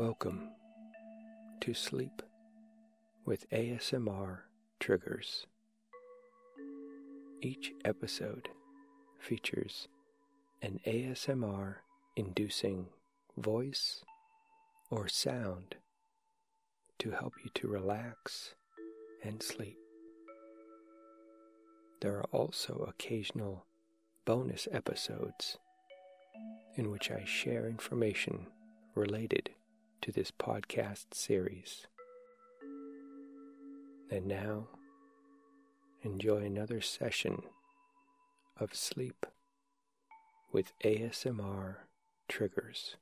Welcome to Sleep with ASMR Triggers. Each episode features an ASMR inducing voice or sound to help you to relax and sleep. There are also occasional bonus episodes in which I share information related to this podcast series. And now, enjoy another session of sleep with ASMR triggers.